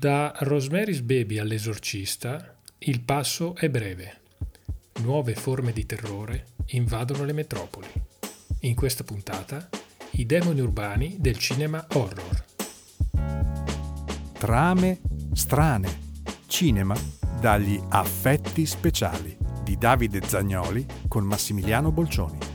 Da Rosemary's Baby all'esorcista il passo è breve. Nuove forme di terrore invadono le metropoli. In questa puntata i demoni urbani del cinema horror. Trame strane. Cinema dagli affetti speciali di Davide Zagnoli con Massimiliano Bolcioni.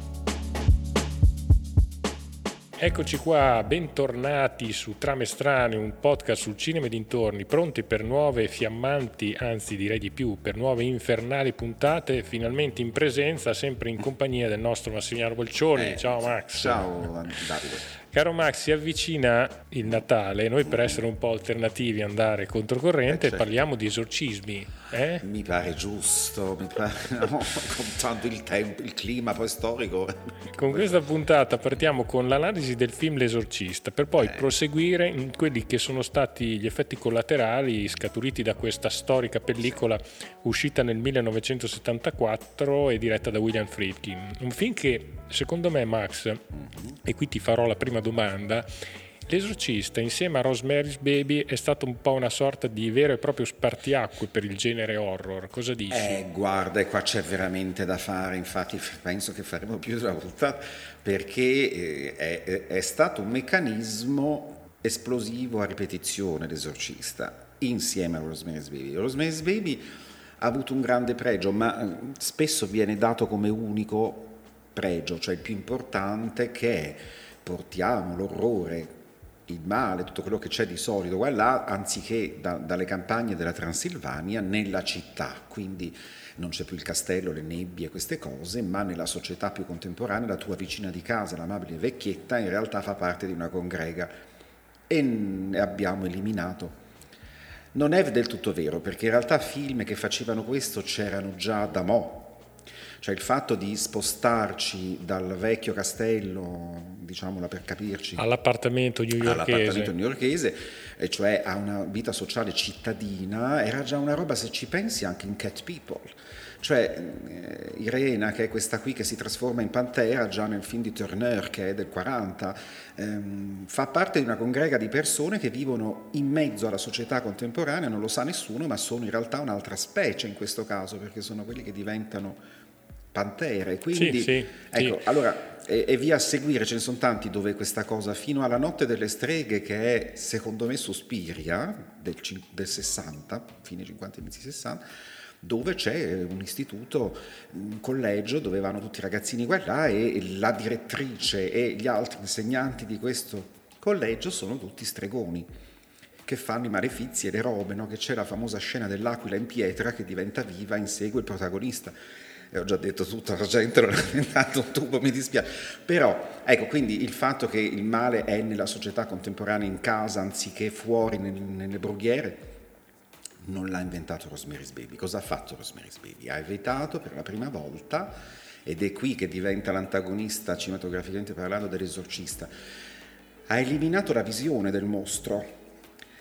Eccoci qua, bentornati su Trame Strane, un podcast sul cinema e dintorni, pronti per nuove fiammanti, anzi direi di più, per nuove infernali puntate, finalmente in presenza, sempre in compagnia del nostro Massimiliano Bolcioni. Eh, ciao Max. Ciao Davide. Caro Max, si avvicina il Natale, noi per essere un po' alternativi, andare controcorrente, Eh, certo. parliamo di esorcismi. Eh? Mi pare giusto, mi pare, no, contando il tempo, il clima poi storico. Con questa puntata partiamo con l'analisi del film L'esorcista, per poi proseguire in quelli che sono stati gli effetti collaterali scaturiti da questa storica pellicola uscita nel 1974 e diretta da William Friedkin. Un film che, secondo me, Max, e qui ti farò la prima domanda, L'esorcista insieme a Rosemary's Baby è stato un po' una sorta di vero e proprio spartiacque per il genere horror. Cosa dici? Eh, guarda, qua c'è veramente da fare, infatti penso che faremo più di una volta, perché eh, è, è- è stato un meccanismo esplosivo a ripetizione l'esorcista, insieme a Rosemary's Baby. Rosemary's Baby ha avuto un grande pregio, ma eh, spesso viene dato come unico pregio, cioè il più importante che è portiamo l'orrore, il male, tutto quello che c'è di solito qua e là, anziché da- dalle campagne della Transilvania nella città, quindi non c'è più il castello, le nebbie, queste cose, ma nella società più contemporanea la tua vicina di casa, l'amabile vecchietta, in realtà fa parte di una congrega. E ne abbiamo eliminato. Non è del tutto vero, perché in realtà film che facevano questo c'erano già da mo', cioè il fatto di spostarci dal vecchio castello, diciamola per capirci, All'appartamento newyorkese. all'appartamento e cioè a una vita sociale cittadina, era già una roba, se ci pensi, anche in Cat People. Cioè eh, Irena, che è questa qui che si trasforma in pantera già nel film di Turner, che è del 40, ehm, fa parte di una congrega di persone che vivono in mezzo alla società contemporanea, non lo sa nessuno, ma sono in realtà un'altra specie in questo caso, perché sono quelli che diventano pantere. Quindi, Sì, sì, ecco, sì. allora, e, e via a seguire, ce ne sono tanti dove questa cosa, fino alla notte delle streghe, che è secondo me Suspiria, del, del 60, fine 50, inizi 60, dove c'è un istituto, un collegio dove vanno tutti i ragazzini qua e là e la direttrice e gli altri insegnanti di questo collegio sono tutti stregoni che fanno i malefizi e le robe, no? che c'è la famosa scena dell'aquila in pietra che diventa viva, insegue il protagonista. E ho già detto tutto, la gente non è diventato un tubo, mi dispiace. Però, ecco, quindi il fatto che il male è nella società contemporanea in casa anziché fuori nel- nelle brughiere, non l'ha inventato Rosemary's Baby. Cosa ha fatto Rosemary's Baby? Ha evitato per la prima volta, ed è qui che diventa l'antagonista cinematograficamente parlando dell'esorcista, ha eliminato la visione del mostro.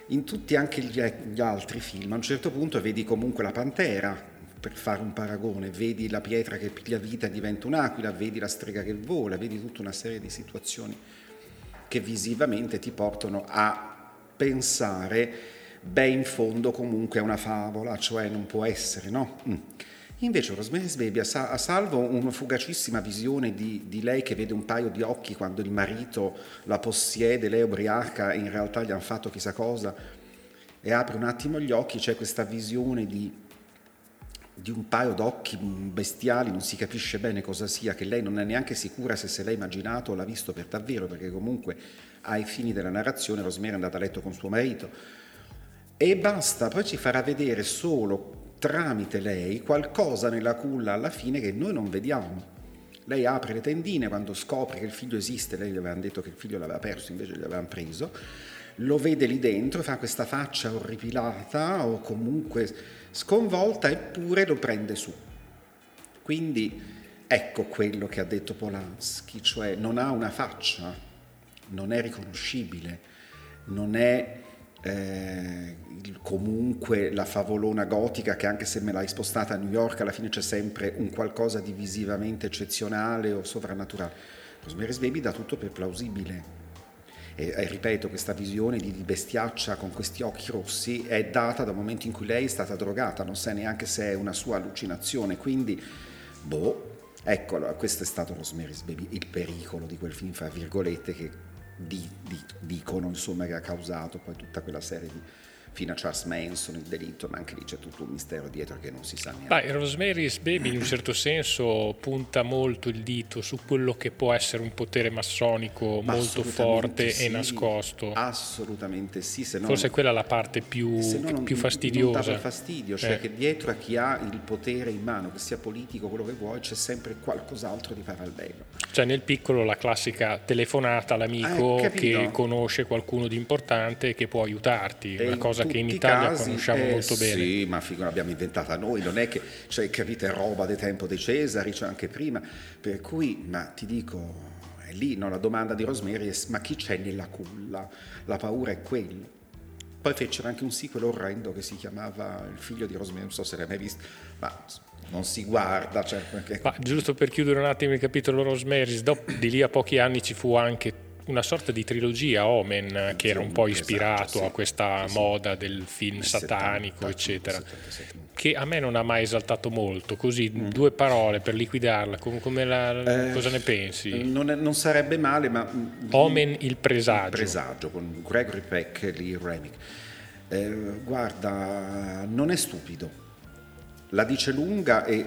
In tutti anche gli altri film, a un certo punto vedi comunque la pantera, per fare un paragone, vedi la pietra che piglia vita e diventa un'aquila, vedi la strega che vola, vedi tutta una serie di situazioni che visivamente ti portano a pensare, beh, in fondo comunque è una favola, cioè non può essere, no? Mm. Invece Rosemary's Baby ha, sa- ha salvo una fugacissima visione di, di lei che vede un paio di occhi quando il marito la possiede, lei è ubriaca in realtà gli hanno fatto chissà cosa e apre un attimo gli occhi, c'è questa visione di, di un paio d'occhi bestiali, non si capisce bene cosa sia, che lei non è neanche sicura se se l'ha immaginato o l'ha visto per davvero, perché comunque ai fini della narrazione Rosemary è andata a letto con suo marito. E basta, poi ci farà vedere solo tramite lei qualcosa nella culla alla fine che noi non vediamo. Lei apre le tendine quando scopre che il figlio esiste, lei gli avevano detto che il figlio l'aveva perso, invece gli avevano preso, lo vede lì dentro, fa questa faccia orripilata o comunque sconvolta eppure lo prende su. Quindi ecco quello che ha detto Polanski, cioè non ha una faccia, non è riconoscibile, non è eh, comunque la favolona gotica che anche se me l'hai spostata a New York alla fine c'è sempre un qualcosa di visivamente eccezionale o sovrannaturale. Rosemary's Baby dà tutto per plausibile E, e, ripeto, questa visione di, bestiaccia con questi occhi rossi è data dal momento in cui lei è stata drogata, non sa neanche se è una sua allucinazione, quindi, boh, ecco, questo è stato Rosemary's Baby, il pericolo di quel film, fra virgolette, che di, di, dicono insomma che ha causato poi tutta quella serie di fino a Charles Manson, il delitto, ma anche lì c'è tutto un mistero dietro che non si sa neanche. Beh, Rosemary's Baby in un certo senso punta molto il dito su quello che può essere un potere massonico ma molto forte sì, e nascosto. Assolutamente sì. Se non, Forse quella è la parte più, non, più fastidiosa. Non dà fastidio, cioè eh. che dietro a chi ha il potere in mano, che sia politico, quello che vuoi, c'è sempre qualcos'altro di parallelo. Cioè nel piccolo la classica telefonata all'amico eh, che conosce qualcuno di importante che può aiutarti, e una cosa che in Italia casi, conosciamo eh, molto bene. Sì, ma figo, l'abbiamo inventata noi, non è che, cioè, capite, roba del tempo dei Cesari, cioè anche prima. Per cui, ma ti dico, è lì no, la domanda di Rosemary è ma chi c'è nella culla? La paura è quella. Poi fecero anche un sequel orrendo che si chiamava Il figlio di Rosemary, non so se l'hai mai visto, ma non si guarda. Cioè, perché... ma giusto per chiudere un attimo il capitolo Rosemary, di lì a pochi anni ci fu anche una sorta di trilogia Omen che era un po' ispirato a questa moda del film satanico 70, eccetera 77. che a me non ha mai esaltato molto così mm. due parole per liquidarla la, eh, cosa ne pensi? Non, è, non, sarebbe male ma Omen il presagio il presagio con Gregory Peck e Lee Remick eh, guarda non è stupido la dice lunga e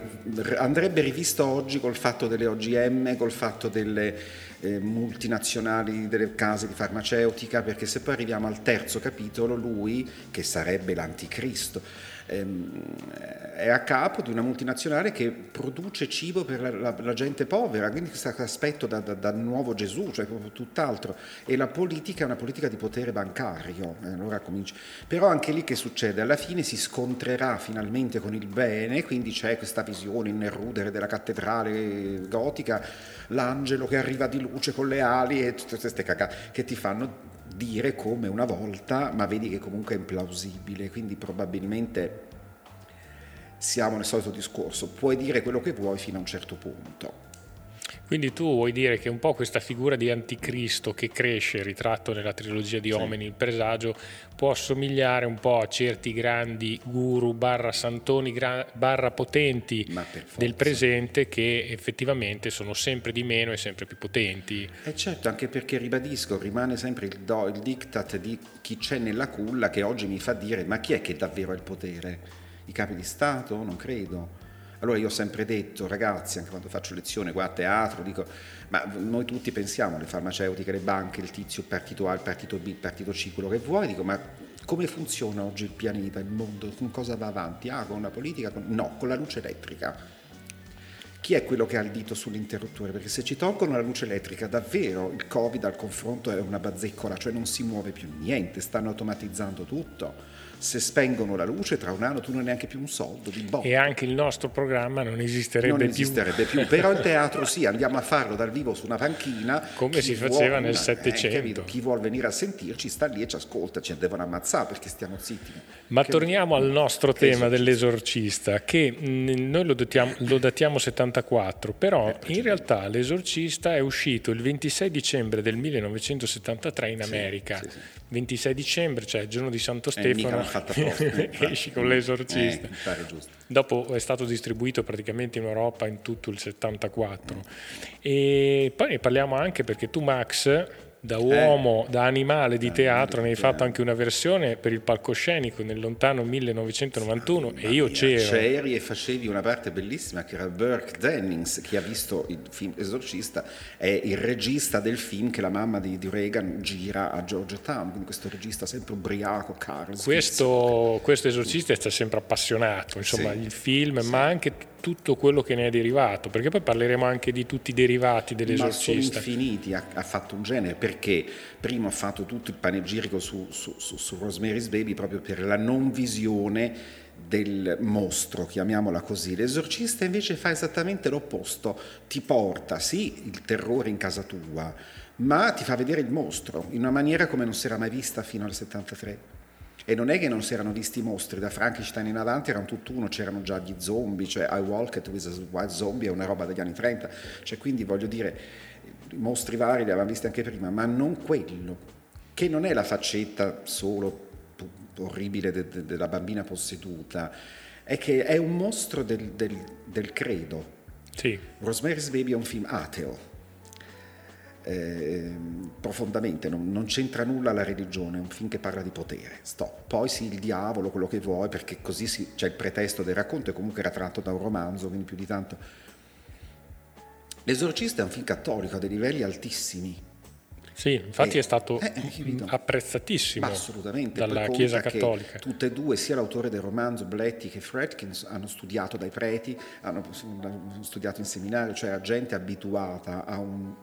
andrebbe rivista oggi col fatto delle OGM, col fatto delle eh, multinazionali delle case di farmaceutica, perché se poi arriviamo al terzo capitolo, lui, che sarebbe l'anticristo, è a capo di una multinazionale che produce cibo per la, la, la gente povera, quindi questo aspetto da, da, da, nuovo Gesù, cioè proprio tutt'altro. E la politica è una politica di potere bancario. Allora Però anche lì che succede? Alla fine si scontrerà finalmente con il bene, quindi c'è questa visione in rudere della cattedrale gotica, l'angelo che arriva di luce con le ali e tutte queste cacate che ti fanno dire come una volta, ma vedi che comunque è implausibile, quindi probabilmente siamo nel solito discorso, puoi dire quello che vuoi fino a un certo punto. Quindi tu vuoi dire che un po' questa figura di anticristo che cresce, ritratto nella trilogia di Omeni, sì. il presagio, può assomigliare un po' a certi grandi guru barra santoni barra potenti del presente che effettivamente sono sempre di meno e sempre più potenti. E eh certo, anche perché ribadisco, rimane sempre il, do, il diktat di chi c'è nella culla che oggi mi fa dire ma chi è che davvero ha il potere? I capi di Stato? Non credo allora io ho sempre detto, ragazzi, anche quando faccio lezione qua a teatro, dico, ma noi tutti pensiamo, le farmaceutiche, le banche, il tizio, il partito A, il partito B, il partito C, quello che vuoi, dico, ma come funziona oggi il pianeta, il mondo, con cosa va avanti? Ah, con la politica? Con... No, con la luce elettrica. Chi è quello che ha il dito sull'interruttore? Perché se ci tolgono la luce elettrica, davvero il Covid al confronto è una bazzeccola, cioè non si muove più niente, stanno automatizzando tutto se spengono la luce tra un anno tu non hai neanche più un soldo di botta. E anche il nostro programma non esisterebbe, non esisterebbe più. più. Però il teatro sì, andiamo a farlo dal vivo su una panchina. Come si faceva nel Settecento. Eh, chi vuole venire a sentirci sta lì e ci ascolta, ci devono ammazzare perché stiamo zitti. Ma che, torniamo al nostro tema dell'esorcista, che mh, noi lo datiamo, lo datiamo 74, però eh, in realtà l'esorcista è uscito il 26 dicembre del 1973 in America. Sì, sì, sì. 26 dicembre, cioè il giorno di Santo eh, Stefano, eh, esci con l'esorcista. Eh, Dopo è stato distribuito praticamente in Europa in tutto il 74. E poi ne parliamo anche perché tu Max da uomo, eh, da animale di teatro, ne hai fatto anche una versione per il palcoscenico nel lontano 1991 e io c'ero. C'eri e facevi una parte bellissima che era Burke Dennings, chi ha visto il film Esorcista, è il regista del film che la mamma di, di Reagan gira a Georgetown, quindi questo regista sempre ubriaco, caro. Questo, questo esorcista è sempre appassionato, insomma, sì, il film, sì. ma anche tutto quello che ne è derivato, perché poi parleremo anche di tutti i derivati dell'esorcista. Ma sono infiniti, ha, ha fatto un genere, perché prima ha fatto tutto il panegirico su, su, su, su Rosemary's Baby proprio per la non visione del mostro, chiamiamola così. L'esorcista invece fa esattamente l'opposto, ti porta sì il terrore in casa tua, ma ti fa vedere il mostro in una maniera come non si era mai vista fino al 73. E non è che non si erano visti mostri, da Frankenstein in avanti erano tutt'uno, c'erano già gli zombie, cioè I Walked with a White Zombie è una roba degli anni 30, cioè quindi voglio dire, mostri vari li avevamo visti anche prima, ma non quello. che non è la faccetta solo orribile de, de, della bambina posseduta, è che è un mostro del, del, del credo. Sì. Rosemary's Baby è un film ateo, eh, profondamente, non, non, c'entra nulla la religione, è un film che parla di potere, stop. Poi sì, il diavolo, quello che vuoi, perché così si, c'è il pretesto del racconto e comunque era tratto da un romanzo, quindi più di tanto. L'esorcista è un film cattolico a dei livelli altissimi, sì, infatti e, è stato eh, apprezzatissimo assolutamente. dalla Chiesa Cattolica. Tutte e due, sia l'autore del romanzo Bletti che Fredkin, hanno studiato dai preti, hanno studiato in seminario, cioè a gente abituata a un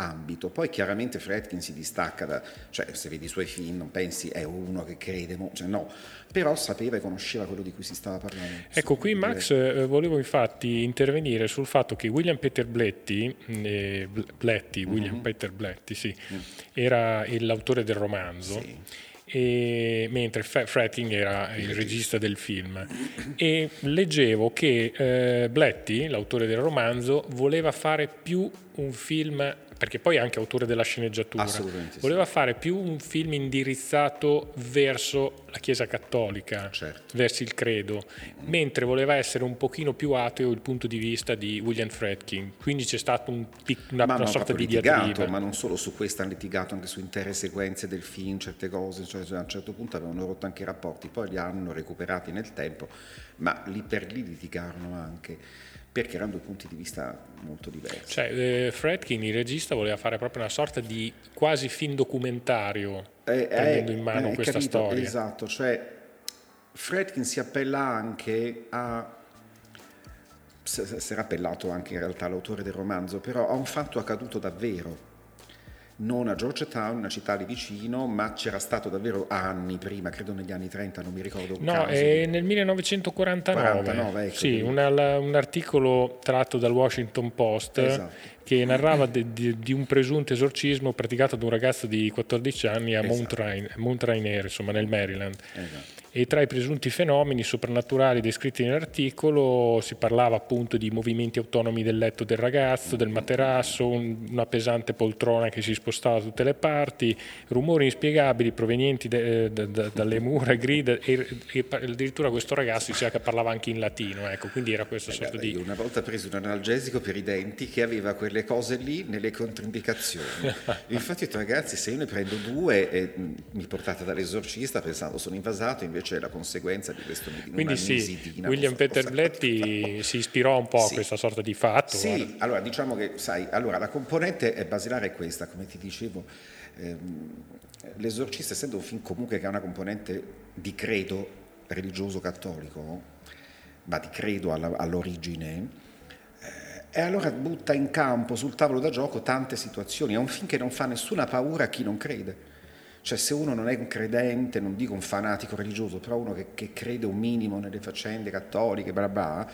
ambito. Poi chiaramente Fredkin si distacca da, cioè se vedi i suoi film non pensi è uno che crede, cioè no, però sapeva e conosceva quello di cui si stava parlando. Ecco, qui Max eh, volevo infatti intervenire sul fatto che William Peter Bletti, eh, Bletti William mm-hmm. Peter Bletti, sì, mm. era l'autore del romanzo. Sì. E, mentre Fretting era il regista del film e leggevo che eh, Bletti, l'autore del romanzo, voleva fare più un film perché poi è anche autore della sceneggiatura, voleva sì. fare più un film indirizzato verso la Chiesa Cattolica, certo. verso il credo, mentre voleva essere un pochino più ateo il punto di vista di William Fredkin. Quindi c'è stato un, una, una sorta di diatriba. Ma non solo su questo, hanno litigato anche su intere sequenze del film, certe cose, cioè a un certo punto avevano rotto anche i rapporti, poi li hanno recuperati nel tempo, ma lì per lì litigarono anche perché erano due punti di vista molto diversi. Cioè, eh, Fredkin, il regista, voleva fare proprio una sorta di quasi film documentario, eh, prendendo in mano eh, questa capito, storia. Esatto, cioè Fredkin si appella anche a si era appellato anche in realtà l'autore del romanzo, però a un fatto accaduto davvero non a Georgetown, una città lì vicino, ma c'era stato davvero anni prima, credo negli anni 30, non mi ricordo. No, è nel 1949. 49, ecco, sì, una, un articolo tratto dal Washington Post esatto. Che narrava di, di, di, un presunto esorcismo praticato da un ragazzo di 14 anni a esatto. Mount, Rain, Mount Rainier, insomma nel Maryland. Esatto e tra i presunti fenomeni soprannaturali descritti nell'articolo si parlava appunto di movimenti autonomi del letto del ragazzo, del materasso, un, una pesante poltrona che si spostava da tutte le parti, rumori inspiegabili provenienti de, de, de, dalle mura, grida e, e, addirittura questo ragazzo diceva che parlava anche in latino, ecco, quindi era questa sorta di... Una volta preso un analgesico per i denti che aveva quelle cose lì nelle controindicazioni. Infatti ho detto ragazzi se io ne prendo due e mi portate dall'esorcista pensando sono invasato, invece è la conseguenza di questo di Quindi sì, William Peter Bletti si ispirò un po' a questa sorta di fatto. Sì, guarda. allora diciamo che, sai, allora la componente basilare è questa, come ti dicevo, ehm, l'esorcista essendo un film comunque che ha una componente di credo religioso cattolico, ma di credo all'origine, e allora butta in campo sul tavolo da gioco tante situazioni. È un film che non fa nessuna paura a chi non crede. Cioè se uno non è un credente, non dico un fanatico religioso, però uno che, che crede un minimo nelle faccende cattoliche, bla bla,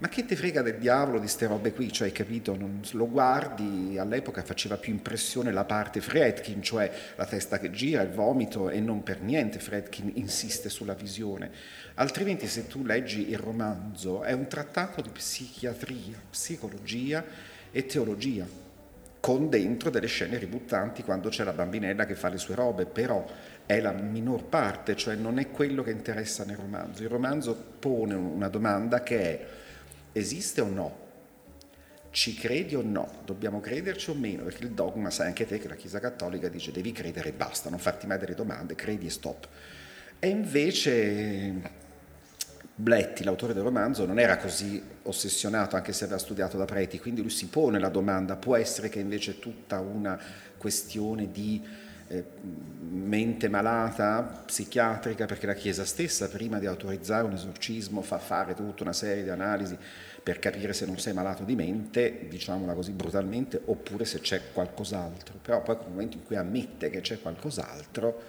ma che ti frega del diavolo di queste robe qui? Cioè, hai capito? Non, lo guardi, all'epoca faceva più impressione la parte Fredkin, cioè la testa che gira, il vomito, e non per niente Fredkin insiste sulla visione. Altrimenti se tu leggi il romanzo è un trattato di psichiatria, psicologia e teologia con dentro delle scene ributtanti quando c'è la bambinella che fa le sue robe, però è la minor parte, cioè non è quello che interessa nel romanzo. Il romanzo pone una domanda che è esiste o no? Ci credi o no? Dobbiamo crederci o meno? Perché il dogma, sai anche te che la Chiesa Cattolica dice devi credere e basta, non farti mai delle domande, credi e stop. E invece Bletti, l'autore del romanzo, non era così ossessionato, anche se aveva studiato da preti, quindi lui si pone la domanda, può essere che invece tutta una questione di mente malata, psichiatrica, perché la Chiesa stessa, prima di autorizzare un esorcismo, fa fare tutta una serie di analisi per capire se non sei malato di mente, diciamola così brutalmente, oppure se c'è qualcos'altro. Però poi nel momento in cui ammette che c'è qualcos'altro,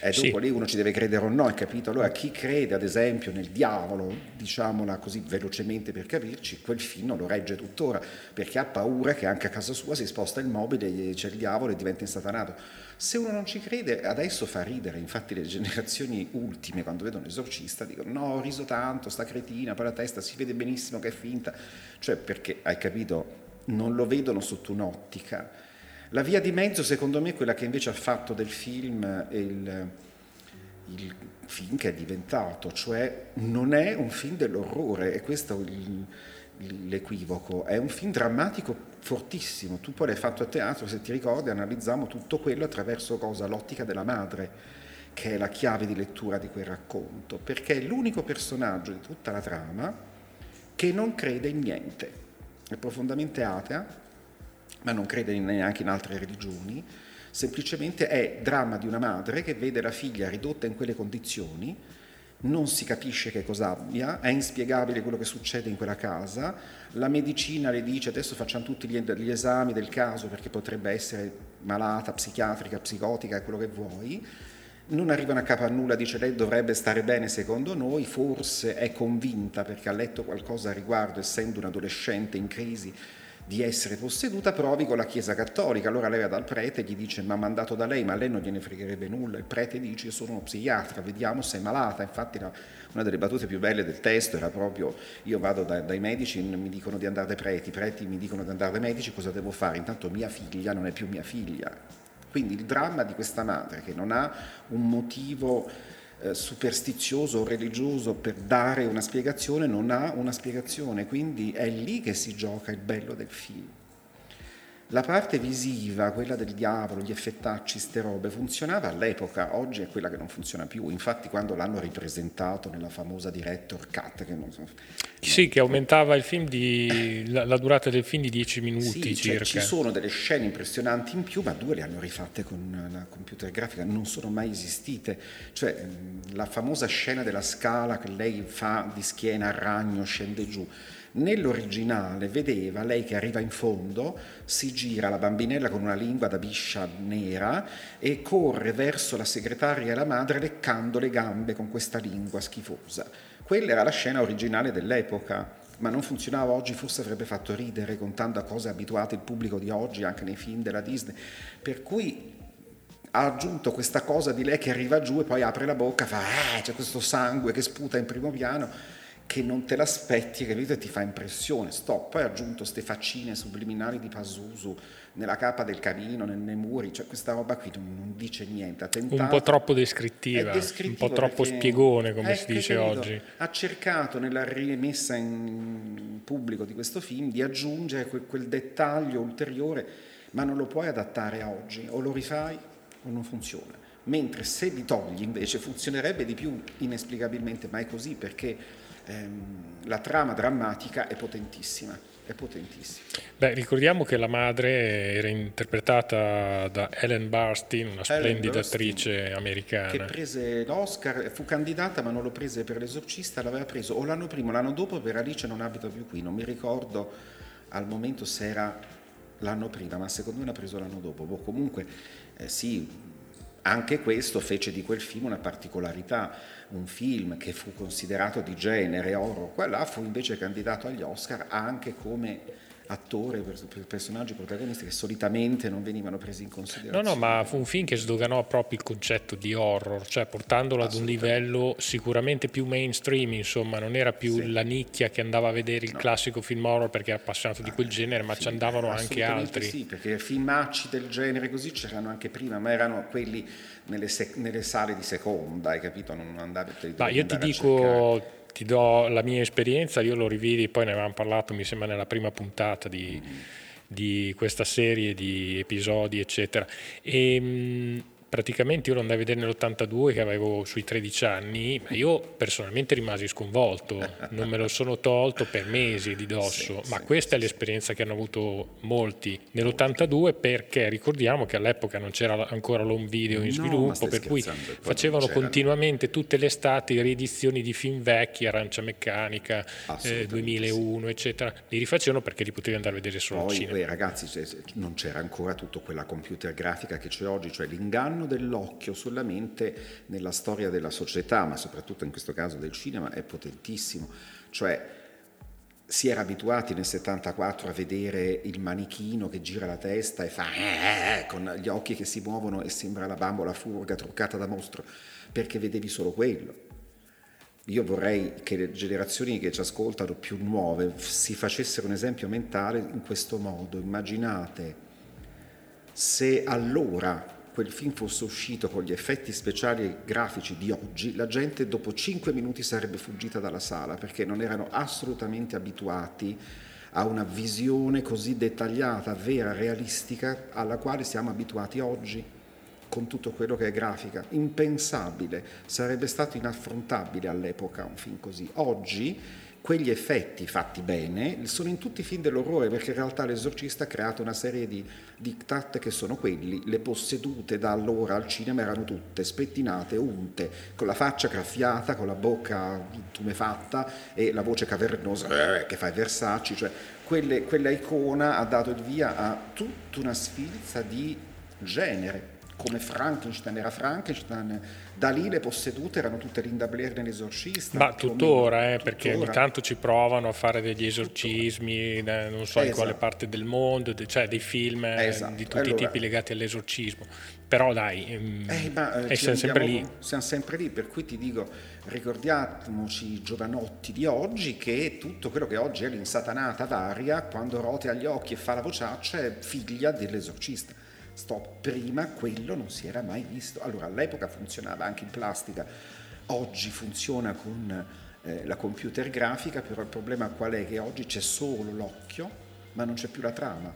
e dopo sì. lì uno ci deve credere o no, hai capito? Allora chi crede ad esempio nel diavolo, diciamola così velocemente per capirci, quel film non lo regge tuttora, perché ha paura che anche a casa sua si sposta il mobile, c'è il diavolo e diventa insatanato. Se uno non ci crede, adesso fa ridere, infatti le generazioni ultime quando vedono l'esorcista dicono no, ho riso tanto, sta cretina, poi la testa si vede benissimo che è finta, cioè perché hai capito, non lo vedono sotto un'ottica La via di mezzo, secondo me, è quella che invece ha fatto del film il, il film che è diventato, cioè non è un film dell'orrore, e questo è l'equivoco, è un film drammatico fortissimo, tu poi l'hai fatto a teatro, se ti ricordi analizziamo tutto quello attraverso cosa? L'ottica della madre, che è la chiave di lettura di quel racconto, perché è l'unico personaggio di tutta la trama che non crede in niente, è profondamente atea, ma non crede neanche in altre religioni, semplicemente è dramma di una madre che vede la figlia ridotta in quelle condizioni, non si capisce che cosa abbia, è inspiegabile quello che succede in quella casa, la medicina le dice adesso facciamo tutti gli, esami del caso perché potrebbe essere malata, psichiatrica, psicotica, quello che vuoi, non arrivano a capo a nulla, dice lei dovrebbe stare bene secondo noi, forse è convinta perché ha letto qualcosa a riguardo, essendo un adolescente in crisi, di essere posseduta, provi con la Chiesa Cattolica. Allora lei va dal prete e gli dice ma mandato da lei, ma a lei non gliene fregherebbe nulla. Il prete dice sono uno psichiatra, vediamo se è malata. Infatti una delle battute più belle del testo era proprio io vado da, dai medici, mi dicono di andare dai preti, i preti mi dicono di andare dai medici, cosa devo fare? Intanto mia figlia non è più mia figlia. Quindi il dramma di questa madre che non ha un motivo eh, superstizioso o religioso per dare una spiegazione non ha una spiegazione, quindi è lì che si gioca il bello del film. La parte visiva, quella del diavolo, gli effettacci, ste robe, funzionava all'epoca, oggi è quella che non funziona più. Infatti quando l'hanno ripresentato nella famosa director cut, che non so... Sì, che aumentava il film di, la, la, durata del film di 10 minuti sì, cioè, circa. Cioè, ci sono delle scene impressionanti in più, ma due le hanno rifatte con la computer grafica, non sono mai esistite. Cioè la famosa scena della scala che lei fa di schiena a ragno, scende giù Nell'originale vedeva lei che arriva in fondo, si gira la bambinella con una lingua da biscia nera e corre verso la segretaria e la madre leccando le gambe con questa lingua schifosa. Quella era la scena originale dell'epoca, ma non funzionava oggi, forse avrebbe fatto ridere contando a cose abituate il pubblico di oggi, anche nei film della Disney. Per cui ha aggiunto questa cosa di lei che arriva giù e poi apre la bocca, fa ah, c'è questo sangue che sputa in primo piano che non te l'aspetti, capito? E ti fa impressione. Stop. Poi ha aggiunto queste faccine subliminali di Pazuzu nella capa del camino, nei muri, cioè questa roba qui non, non dice niente. Tentato, un po' troppo descrittiva, un po' troppo spiegone, come si dice capito, oggi. Ha cercato nella rimessa in pubblico di questo film di aggiungere quel, quel dettaglio ulteriore, ma non lo puoi adattare a oggi, o lo rifai o non funziona. Mentre se li togli invece funzionerebbe di più inesplicabilmente, ma è così perché ehm, la trama drammatica è potentissima. È potentissima. Beh, ricordiamo che la madre era interpretata da Ellen Barstein, una splendida Ellen attrice americana. Che prese l'Oscar, fu candidata ma non lo prese per l'esorcista, l'aveva preso o l'anno prima o l'anno dopo per Alice non abita più qui, non mi ricordo al momento se era l'anno prima, ma secondo me l'ha preso l'anno dopo. Boh, comunque eh, sì, anche questo fece di quel film una particolarità, un film che fu considerato di genere, oro, qua là fu invece candidato agli Oscar anche come attore, per, per personaggi protagonisti che solitamente non venivano presi in considerazione. No, no, ma fu un film che sdoganò proprio il concetto di horror, cioè portandolo ad un livello sicuramente più mainstream, insomma, non era più sì. la nicchia che andava a vedere il no. classico film horror perché era appassionato di quel genere, ma sì, ci andavano anche altri. Sì, perché filmacci del genere così c'erano anche prima, ma erano quelli nelle, sec- nelle sale di seconda, hai capito? Non andavi a Io ti dico ti do la mia esperienza, io lo rividi, poi ne avevamo parlato, mi sembra, nella prima puntata di, di questa serie di episodi, eccetera. E, ehm, praticamente io lo andai a vedere nell'82 che avevo sui 13 anni, ma io personalmente rimasi sconvolto, non me lo sono tolto per mesi di dosso, sì, ma sì, questa sì, è l'esperienza che hanno avuto molti nell'82 perché ricordiamo che all'epoca non c'era ancora l'home video in sviluppo, no, per cui facevano continuamente tutte le estati riedizioni di film vecchi, Arancia Meccanica, eh, 2001, eccetera, li rifacevano perché li potevi andare a vedere solo Poi, al cinema. Poi ragazzi non c'era ancora tutta quella computer grafica che c'è oggi, cioè l'inganno dell'occhio sulla mente nella storia della società, ma soprattutto in questo caso del cinema, è potentissimo. Cioè, si era abituati nel 74 a vedere il manichino che gira la testa e fa eh, eh, con gli occhi che si muovono e sembra la bambola furga truccata da mostro, perché vedevi solo quello. Io vorrei che le generazioni che ci ascoltano più nuove si facessero un esempio mentale in questo modo. Immaginate Se allora quel film fosse uscito con gli effetti speciali grafici di oggi, la gente dopo cinque minuti sarebbe fuggita dalla sala perché non erano assolutamente abituati a una visione così dettagliata, vera, realistica, alla quale siamo abituati oggi con tutto quello che è grafica. Impensabile, sarebbe stato inaffrontabile all'epoca un film così. Oggi quegli effetti fatti bene sono in tutti i film dell'orrore perché in realtà l'esorcista ha creato una serie di diktat che sono quelli, le possedute da allora al cinema erano tutte spettinate, unte, con la faccia graffiata, con la bocca tumefatta e la voce cavernosa eh, che fa i Versace, cioè quelle, quella icona ha dato il via a tutta una sfilza di genere come Frankenstein era Frankenstein, da lì le possedute erano tutte Linda Blair nell'esorcista. Ma tuttora, eh, perché tuttora. ogni tanto ci provano a fare degli esorcismi, eh, non so esatto. in quale esatto. parte del mondo, cioè dei film eh, esatto. di tutti allora, i tipi legati all'esorcismo. Però dai, ehm, eh, ma, eh, siamo sempre lì. Siamo sempre lì, per cui ti dico, ricordiamoci i giovanotti di oggi che tutto quello che oggi è l'insatanata varia, quando rotea gli occhi e fa la vociaccia, è figlia dell'esorcista Stop, prima quello non si era mai visto. Allora all'epoca funzionava anche in plastica, oggi funziona con eh, la computer grafica, però il problema qual è? Che oggi c'è solo l'occhio, ma non c'è più la trama.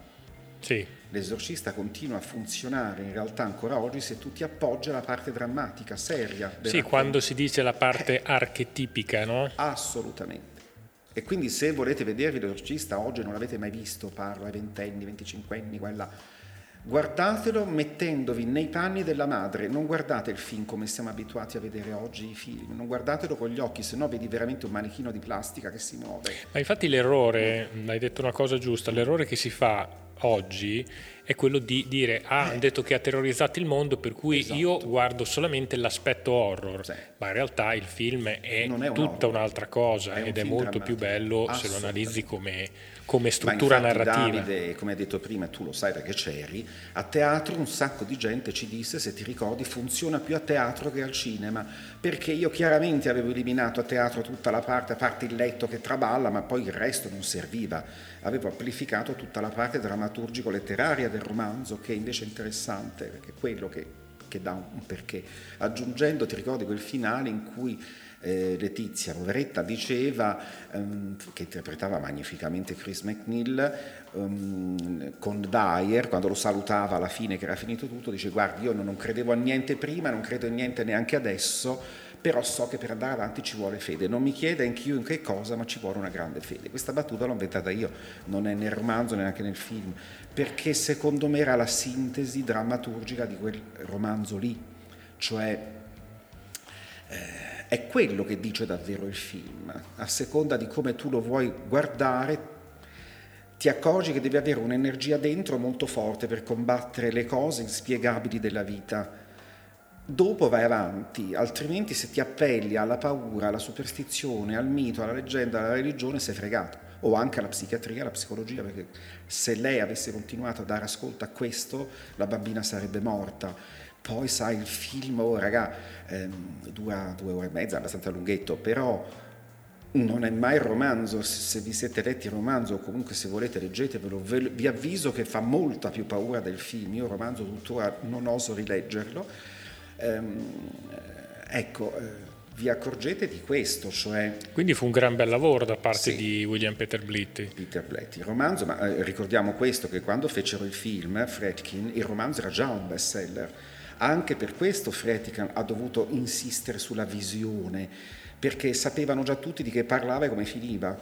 Sì. L'esorcista continua a funzionare in realtà ancora oggi se tu ti appoggi alla parte drammatica, seria. Sì, quando si dice la parte eh, archetipica, no? Assolutamente. E quindi se volete vedervi l'esorcista oggi non l'avete mai visto, parlo ai ventenni, venticinquenni, quella Guardatelo mettendovi nei panni della madre, non guardate il film come siamo abituati a vedere oggi i film, non guardatelo con gli occhi, se no vedi veramente un manichino di plastica che si muove. Ma infatti l'errore, hai detto una cosa giusta, l'errore che si fa oggi è quello di dire ah, hanno detto che ha terrorizzato il mondo per cui esatto. io guardo solamente l'aspetto horror. Sì. ma in realtà il film è, è un tutta horror. un'altra cosa è ed è molto più bello se lo analizzi come, come struttura narrativa. Davide, come hai detto prima tu lo sai perché c'eri a teatro un sacco di gente ci disse se ti ricordi funziona più a teatro che al cinema. Perché io chiaramente avevo eliminato a teatro tutta la parte a parte il letto che traballa ma poi il resto non serviva. Avevo amplificato tutta la parte drammaturgico-letteraria del romanzo, che invece è interessante, perché è quello che, che dà un perché. Aggiungendo, ti ricordi quel finale in cui eh, Letizia, poveretta, diceva, um, che interpretava magnificamente Chris McNeil, um, con Dyer, quando lo salutava alla fine che era finito tutto, dice guardi io non credevo a niente prima, non credo a niente neanche adesso, però so che per andare avanti ci vuole fede. Non mi chiede anch'io in che cosa, ma ci vuole una grande fede. Questa battuta l'ho inventata io, non è nel romanzo neanche nel film, perché secondo me era la sintesi drammaturgica di quel romanzo lì, cioè eh, è quello che dice davvero il film, a seconda di come tu lo vuoi guardare ti accorgi che devi avere un'energia dentro molto forte per combattere le cose inspiegabili della vita dopo vai avanti, altrimenti se ti appelli alla paura, alla superstizione, al mito, alla leggenda, alla religione sei fregato, o anche alla psichiatria, alla psicologia, perché se lei avesse continuato a dare ascolto a questo, la bambina sarebbe morta. Poi sai, il film, oh raga, ehm, dura due ore e mezza, abbastanza lunghetto, però non è mai romanzo, se vi siete letti il romanzo o comunque se volete leggetevelo, vi avviso che fa molta più paura del film, io il romanzo tuttora non oso rileggerlo, ecco, eh, vi accorgete di questo, cioè... Quindi fu un gran bel lavoro da parte sì, di William Peter Blatty. Peter Blatty, il romanzo, ma eh, ricordiamo questo, che quando fecero il film, Fredkin, il romanzo era già un bestseller. Anche per questo Fredkin ha dovuto insistere sulla visione, perché sapevano già tutti di che parlava e come finiva.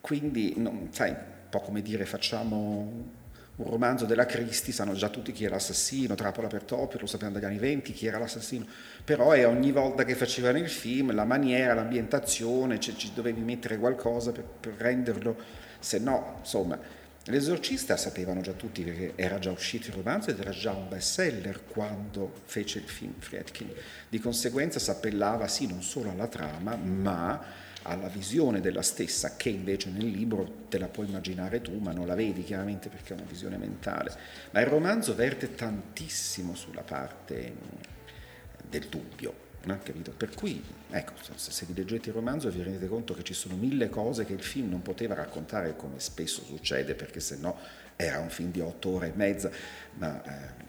Quindi, non, sai, un po' come dire facciamo un romanzo della Cristi, sanno già tutti chi è l'assassino, Trappola per Topio, lo sapevano dagli anni venti chi era l'assassino, però è ogni volta che facevano il film, la maniera, l'ambientazione, cioè, ci dovevi mettere qualcosa per, per renderlo, se no, insomma, l'esorcista sapevano già tutti perché era già uscito il romanzo ed era già un bestseller quando fece il film Friedkin, di conseguenza si appellava sì non solo alla trama, ma alla visione della stessa, che invece nel libro te la puoi immaginare tu, ma non la vedi chiaramente perché è una visione mentale. Ma il romanzo verte tantissimo sulla parte del dubbio, No? Per cui, ecco, se vi leggete il romanzo vi rendete conto che ci sono mille cose che il film non poteva raccontare come spesso succede, perché se no era un film di otto ore e mezza, ma eh,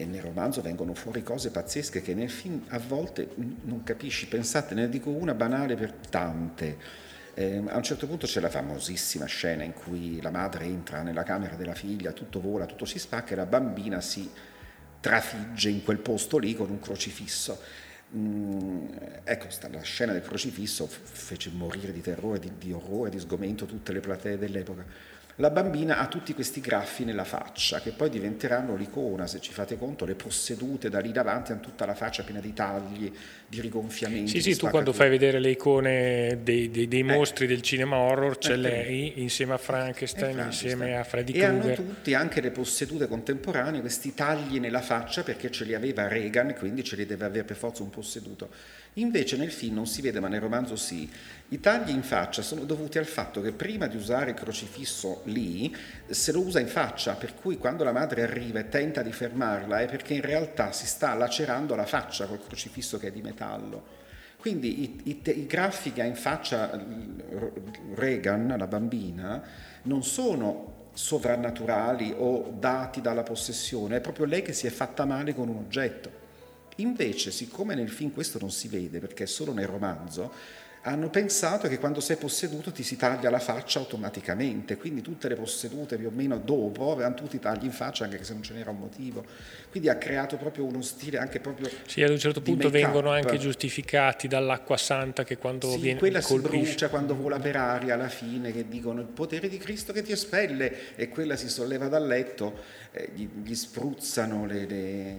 e nel romanzo vengono fuori cose pazzesche che nel film a volte non capisci. Pensate, ne dico una banale per tante. Eh, a un certo punto c'è la famosissima scena in cui la madre entra nella camera della figlia, tutto vola, tutto si spacca e la bambina si trafigge in quel posto lì con un crocifisso. Mm, ecco, la scena del crocifisso fece morire di terrore, di, di orrore, di sgomento tutte le platee dell'epoca la bambina ha tutti questi graffi nella faccia che poi diventeranno l'icona, se ci fate conto, le possedute da lì davanti hanno tutta la faccia piena di tagli, di rigonfiamenti. Sì, sì, tu quando fai vedere le icone dei, dei, dei eh. mostri del cinema horror c'è eh, lei insieme a Frankenstein, Frankenstein, insieme a Freddy Krueger. E hanno tutti, anche le possedute contemporanee, questi tagli nella faccia perché ce li aveva Reagan, quindi ce li deve avere per forza un posseduto. Invece nel film non si vede, ma nel romanzo sì. I tagli in faccia sono dovuti al fatto che prima di usare il crocifisso lì, se lo usa in faccia, per cui quando la madre arriva e tenta di fermarla è perché in realtà si sta lacerando la faccia col crocifisso che è di metallo. Quindi i, i, i graffi che ha in faccia Reagan, la bambina, non sono sovrannaturali o dati dalla possessione, è proprio lei che si è fatta male con un oggetto. Invece, siccome nel film questo non si vede, perché è solo nel romanzo, hanno pensato che quando sei posseduto ti si taglia la faccia automaticamente, quindi tutte le possedute più o meno dopo avevano tutti i tagli in faccia anche se non ce n'era un motivo. Quindi ha creato proprio uno stile anche proprio Sì, ad un certo punto vengono anche giustificati dall'acqua santa che quando sì, viene quella colpisce. si brucia quando vola per aria alla fine che dicono il potere di Cristo che ti espelle e quella si solleva dal letto, eh, gli, gli, spruzzano le, le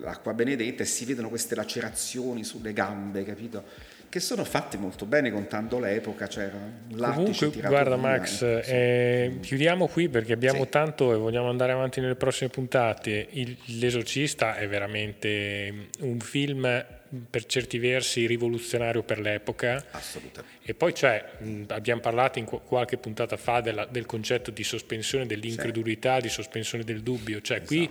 l'acqua benedetta e si vedono queste lacerazioni sulle gambe, capito? Che sono fatte molto bene contando l'epoca, cioè Comunque, guarda Max, eh, eh, chiudiamo qui perché abbiamo sì. tanto e vogliamo andare avanti nelle prossime puntate. Il, L'esorcista è veramente un film per certi versi rivoluzionario per l'epoca. Assolutamente. E poi c'è, abbiamo parlato in qualche puntata fa della, del concetto di sospensione dell'incredulità, sì. di sospensione del dubbio, cioè esatto. qui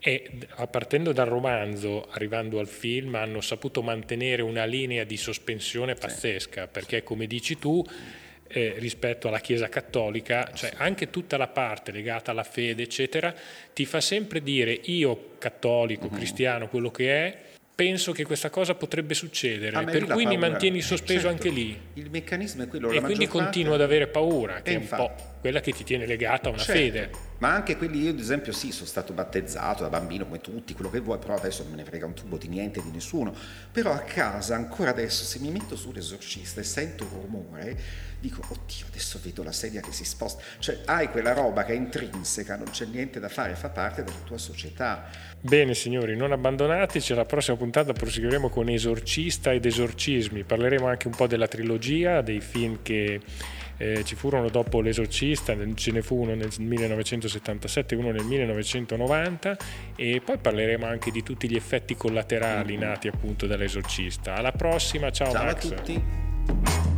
e partendo dal romanzo, arrivando al film, hanno saputo mantenere una linea di sospensione pazzesca, perché come dici tu, eh, rispetto alla Chiesa cattolica, cioè anche tutta la parte legata alla fede, eccetera, ti fa sempre dire io cattolico, uh-huh. cristiano, quello che è, penso che questa cosa potrebbe succedere, per cui mi mantieni sospeso certo, anche lì. Il meccanismo è quello. E quindi continuo ad avere paura, che è un po' quella che ti tiene legata a una certo, fede. Ma anche quelli, io ad esempio sì, sono stato battezzato da bambino come tutti, quello che vuoi, però adesso non me ne frega un tubo di niente, di nessuno. Però a casa, ancora adesso, se mi metto sull'esorcista e sento un rumore, dico, oddio, adesso vedo la sedia che si sposta. Cioè hai quella roba che è intrinseca, non c'è niente da fare, fa parte della tua società. Bene signori, non abbandonateci, alla prossima puntata proseguiremo con Esorcista ed Esorcismi, parleremo anche un po' della trilogia, dei film che eh, ci furono dopo L'esorcista, ce ne fu uno nel 1977 e uno nel 1990 e poi parleremo anche di tutti gli effetti collaterali mm-hmm. nati appunto dall'esorcista. Alla prossima, ciao, ciao Max. a tutti.